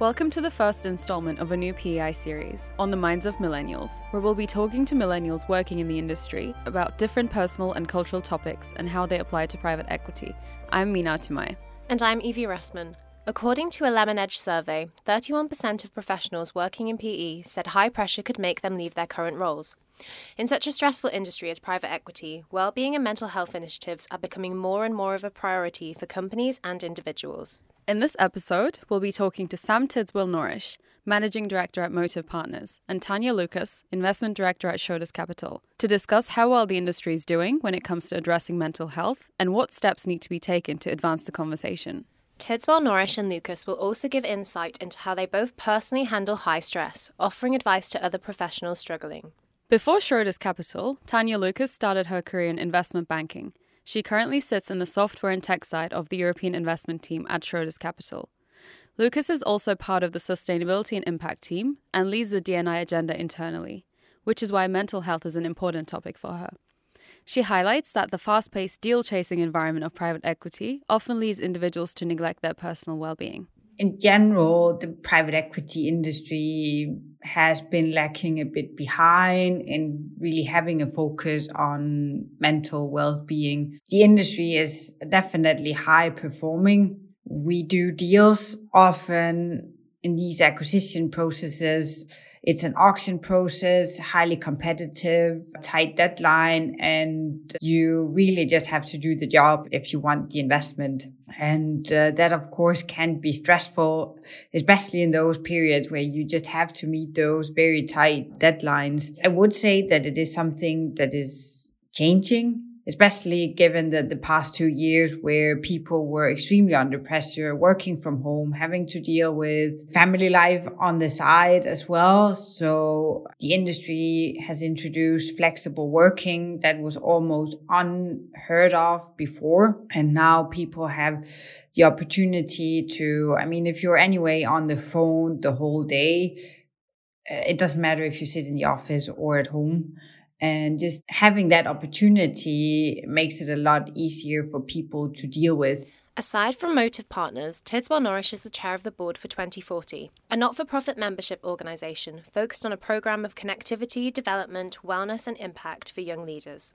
Welcome to the first installment of a new PEI series on the minds of millennials, where we'll be talking to millennials working in the industry about different personal and cultural topics and how they apply to private equity. I'm Mina Tumai. And I'm Evie Restman. According to a LemonEdge survey, 31% of professionals working in PE said high pressure could make them leave their current roles. In such a stressful industry as private equity, well-being and mental health initiatives are becoming more and more of a priority for companies and individuals. In this episode, we'll be talking to Sam Tidswell Norrish, Managing Director at Motive Partners, and Tanya Lucas, Investment Director at Schroders Capital, to discuss how well the industry is doing when it comes to addressing mental health and what steps need to be taken to advance the conversation. Tidswell Norrish and Lucas will also give insight into how they both personally handle high stress, offering advice to other professionals struggling. Before Schroders Capital, Tanya Lucas started her career in investment banking she currently sits in the software and tech side of the European investment team at Schroders Capital. Lucas is also part of the sustainability and impact team and leads the D&I agenda internally, which is why mental health is an important topic for her. She highlights that the fast paced deal chasing environment of private equity often leads individuals to neglect their personal well being in general, the private equity industry has been lacking a bit behind in really having a focus on mental well-being. The industry is definitely high performing. We do deals often in these acquisition processes it's an auction process, highly competitive, tight deadline, and you really just have to do the job if you want the investment. And uh, that, of course, can be stressful, especially in those periods where you just have to meet those very tight deadlines. I would say that it is something that is changing especially given that the past two years where people were extremely under pressure, working from home, having to deal with family life on the side as well. So the industry has introduced flexible working that was almost unheard of before. And now people have the opportunity to, I mean, if you're anyway on the phone the whole day, uh, it doesn't matter if you sit in the office or at home and just having that opportunity makes it a lot easier for people to deal with. Aside from Motive Partners, Tidswell Norrish is the chair of the board for 2040, a not for profit membership organisation focused on a programme of connectivity, development, wellness, and impact for young leaders.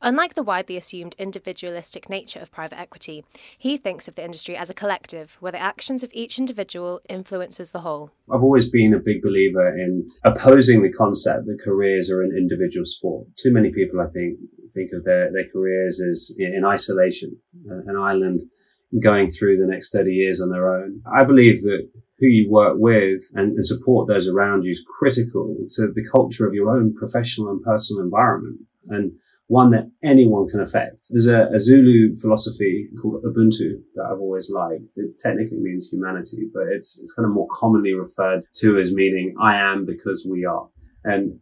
Unlike the widely assumed individualistic nature of private equity, he thinks of the industry as a collective where the actions of each individual influences the whole. I've always been a big believer in opposing the concept that careers are an individual sport. Too many people, I think, think of their, their careers as in isolation, an island going through the next 30 years on their own. I believe that who you work with and, and support those around you is critical to the culture of your own professional and personal environment. And one that anyone can affect. There's a, a, Zulu philosophy called Ubuntu that I've always liked. It technically means humanity, but it's, it's kind of more commonly referred to as meaning I am because we are. And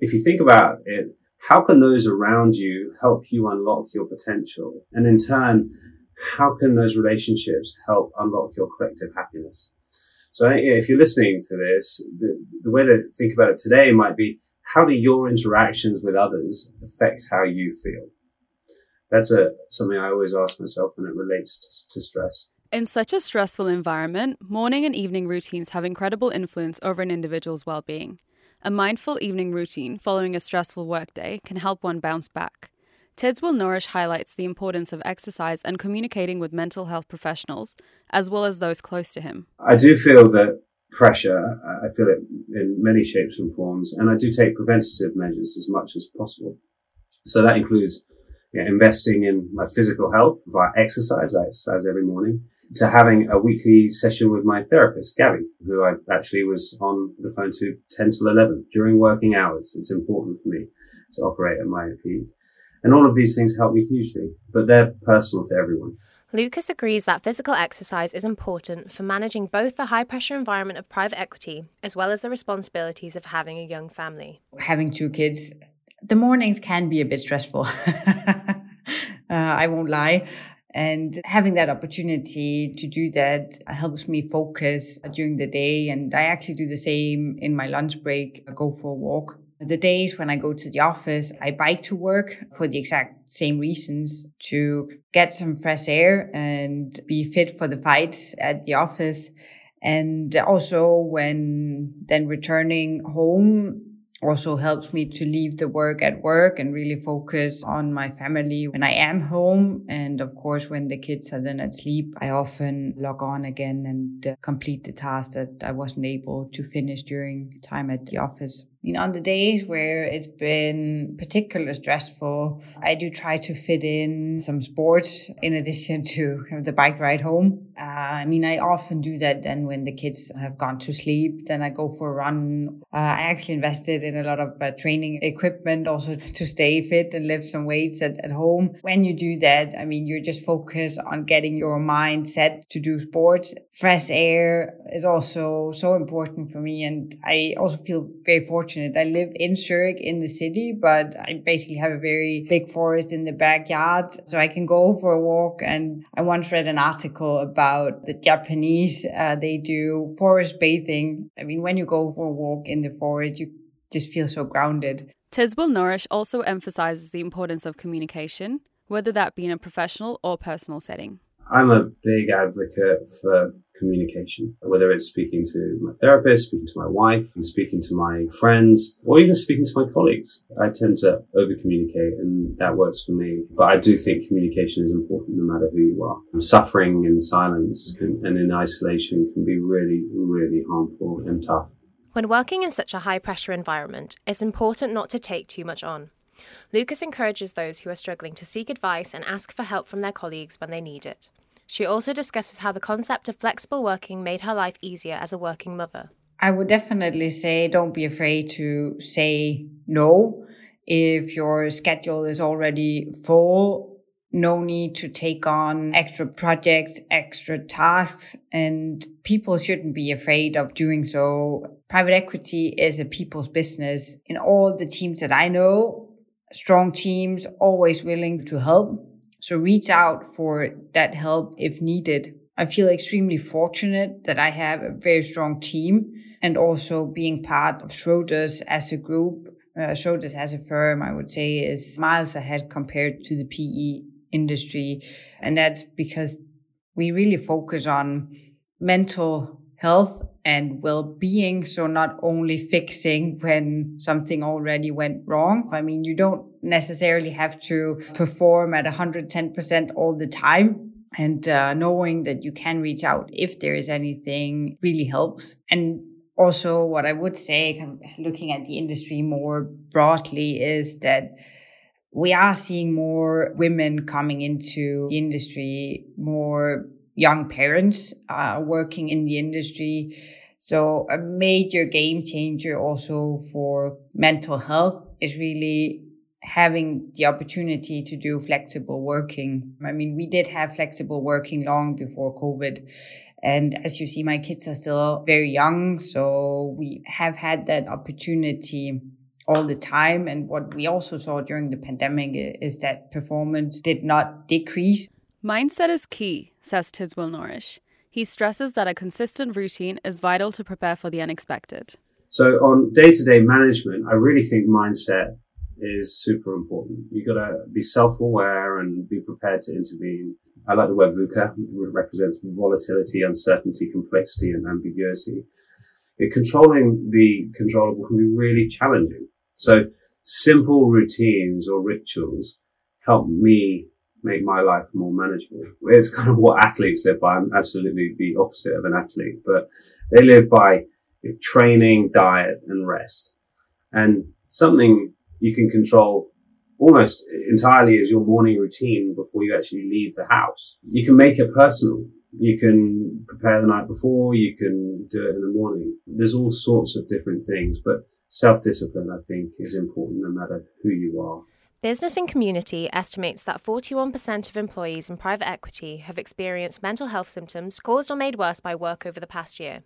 if you think about it, how can those around you help you unlock your potential? And in turn, how can those relationships help unlock your collective happiness? So I think if you're listening to this, the, the way to think about it today might be how do your interactions with others affect how you feel? That's a something I always ask myself when it relates to, to stress. In such a stressful environment, morning and evening routines have incredible influence over an individual's well-being. A mindful evening routine following a stressful workday can help one bounce back. Tidswell Norrish highlights the importance of exercise and communicating with mental health professionals, as well as those close to him. I do feel that pressure. I feel it in many shapes and forms, and I do take preventative measures as much as possible. So that includes you know, investing in my physical health via exercise. I exercise every morning. To having a weekly session with my therapist, Gabby, who I actually was on the phone to 10 till 11 during working hours. It's important for me to operate at my peak. And all of these things help me hugely, but they're personal to everyone. Lucas agrees that physical exercise is important for managing both the high pressure environment of private equity as well as the responsibilities of having a young family. Having two kids, the mornings can be a bit stressful. uh, I won't lie. And having that opportunity to do that helps me focus during the day. And I actually do the same in my lunch break, I go for a walk the days when I go to the office, I bike to work for the exact same reasons to get some fresh air and be fit for the fight at the office. And also when then returning home, also helps me to leave the work at work and really focus on my family when I am home. And of course, when the kids are then at sleep, I often log on again and uh, complete the task that I wasn't able to finish during time at the office you know, on the days where it's been particularly stressful, I do try to fit in some sports in addition to kind of the bike ride home. Uh, I mean, I often do that then when the kids have gone to sleep, then I go for a run. Uh, I actually invested in a lot of uh, training equipment also to stay fit and lift some weights at, at home. When you do that, I mean, you're just focused on getting your mind set to do sports. Fresh air is also so important for me. And I also feel very fortunate fortunate. I live in Zurich in the city, but I basically have a very big forest in the backyard. So I can go for a walk. And I once read an article about the Japanese, uh, they do forest bathing. I mean, when you go for a walk in the forest, you just feel so grounded. Tidswell Norrish also emphasizes the importance of communication, whether that be in a professional or personal setting. I'm a big advocate for communication, whether it's speaking to my therapist, speaking to my wife, and speaking to my friends, or even speaking to my colleagues. I tend to over communicate and that works for me. But I do think communication is important no matter who you are. Suffering in silence and in isolation can be really, really harmful and tough. When working in such a high pressure environment, it's important not to take too much on. Lucas encourages those who are struggling to seek advice and ask for help from their colleagues when they need it. She also discusses how the concept of flexible working made her life easier as a working mother. I would definitely say don't be afraid to say no. If your schedule is already full, no need to take on extra projects, extra tasks, and people shouldn't be afraid of doing so. Private equity is a people's business. In all the teams that I know, strong teams always willing to help so reach out for that help if needed. I feel extremely fortunate that I have a very strong team and also being part of Schroders as a group. Uh, Schroders as a firm, I would say, is miles ahead compared to the PE industry. And that's because we really focus on mental health and well-being. So not only fixing when something already went wrong. I mean, you don't necessarily have to perform at 110% all the time. And uh, knowing that you can reach out if there is anything really helps. And also, what I would say, kind of looking at the industry more broadly, is that we are seeing more women coming into the industry, more young parents uh, working in the industry. So a major game changer also for mental health is really having the opportunity to do flexible working. I mean, we did have flexible working long before COVID. And as you see, my kids are still very young. So we have had that opportunity all the time. And what we also saw during the pandemic is that performance did not decrease. Mindset is key, says Tidswell Norrish. He stresses that a consistent routine is vital to prepare for the unexpected. So on day to day management, I really think mindset is super important. You've got to be self aware and be prepared to intervene. I like the word VUCA, it represents volatility, uncertainty, complexity, and ambiguity. It, controlling the controllable can be really challenging. So simple routines or rituals help me make my life more manageable. It's kind of what athletes live by. I'm absolutely the opposite of an athlete, but they live by training, diet, and rest. And something you can control almost entirely is your morning routine before you actually leave the house. You can make it personal. You can prepare the night before. You can do it in the morning. There's all sorts of different things, but self discipline, I think, is important no matter who you are. Business and Community estimates that 41% of employees in private equity have experienced mental health symptoms caused or made worse by work over the past year.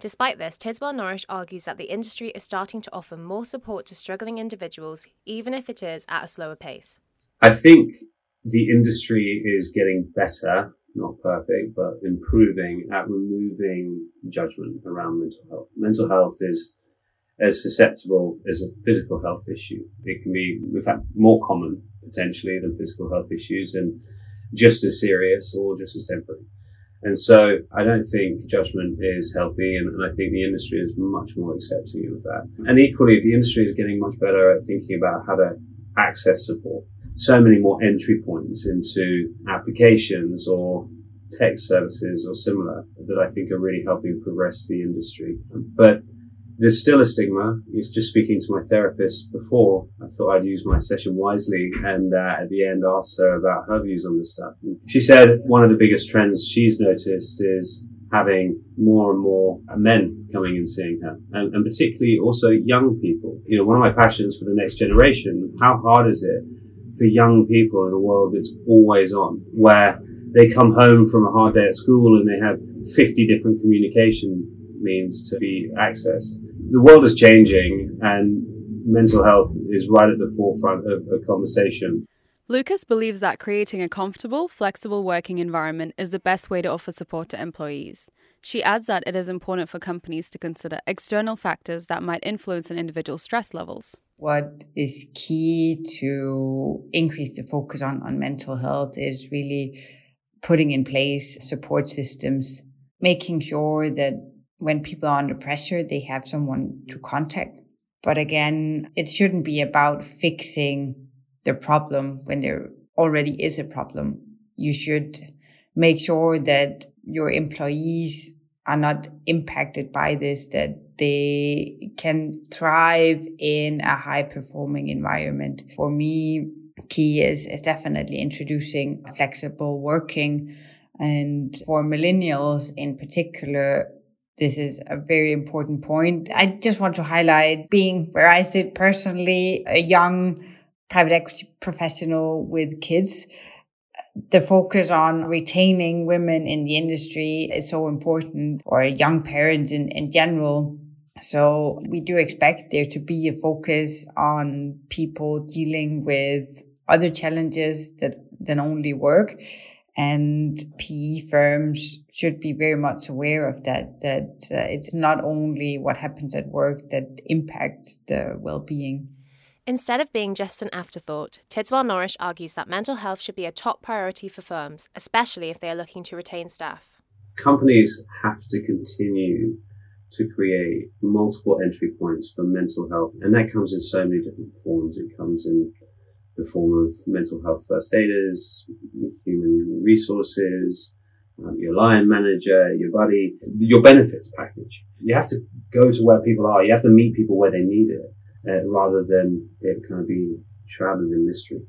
Despite this, Tidswell Norrish argues that the industry is starting to offer more support to struggling individuals, even if it is at a slower pace. I think the industry is getting better, not perfect, but improving at removing judgment around mental health. Mental health is as susceptible as a physical health issue. It can be, in fact, more common potentially than physical health issues and just as serious or just as temporary. And so I don't think judgment is healthy, and, and, I think the industry is much more accepting of that. And equally, the industry is getting much better at thinking about how to access support. So many more entry points into applications or tech services or similar that I think are really helping progress the industry. But there's still a stigma. It's just speaking to my therapist before. I thought I'd use my session wisely and uh, at the end asked her about her views on this stuff. She said one of the biggest trends she's noticed is having more and more men coming and seeing her and, and particularly also young people. You know, one of my passions for the next generation, how hard is it for young people in a world that's always on where they come home from a hard day at school and they have 50 different communication means to be accessed the world is changing and mental health is right at the forefront of a conversation. Lucas believes that creating a comfortable, flexible working environment is the best way to offer support to employees. She adds that it is important for companies to consider external factors that might influence an individual's stress levels. What is key to increase the focus on, on mental health is really putting in place support systems, making sure that when people are under pressure, they have someone to contact. But again, it shouldn't be about fixing the problem when there already is a problem. You should make sure that your employees are not impacted by this, that they can thrive in a high performing environment. For me, key is, is definitely introducing flexible working. And for millennials in particular, this is a very important point. I just want to highlight being where I sit personally, a young private equity professional with kids. The focus on retaining women in the industry is so important, or young parents in, in general. So we do expect there to be a focus on people dealing with other challenges that than only work and PE firms should be very much aware of that, that uh, it's not only what happens at work that impacts the well being. Instead of being just an afterthought, Tidswell Norrish argues that mental health should be a top priority for firms, especially if they are looking to retain staff. Companies have to continue to create multiple entry points for mental health, and that comes in so many different forms. It comes in the form of mental health first aiders, human resources, um, your line manager, your buddy, your benefits package. You have to go to where people are. You have to meet people where they need it, uh, rather than it kind of being shrouded in mystery.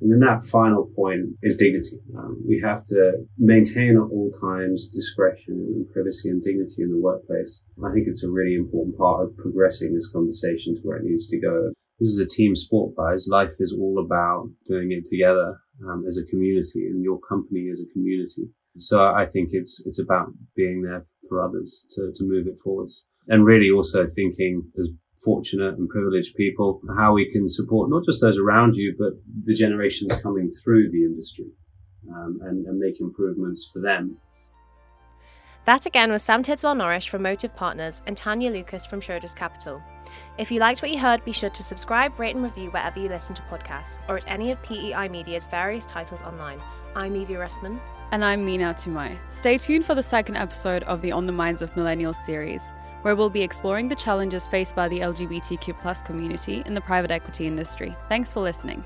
And then that final point is dignity. Um, we have to maintain at all times discretion and privacy and dignity in the workplace. I think it's a really important part of progressing this conversation to where it needs to go this is a team sport, guys. Life is all about doing it together um, as a community, and your company is a community. So I think it's it's about being there for others to to move it forwards, and really also thinking as fortunate and privileged people how we can support not just those around you, but the generations coming through the industry, um, and, and make improvements for them. That again was Sam Tidswell Norrish from Motive Partners and Tanya Lucas from Schroders Capital. If you liked what you heard, be sure to subscribe, rate, and review wherever you listen to podcasts or at any of PEI Media's various titles online. I'm Evie Ressman. And I'm Mina Tumai. Stay tuned for the second episode of the On the Minds of Millennials series, where we'll be exploring the challenges faced by the LGBTQ community in the private equity industry. Thanks for listening.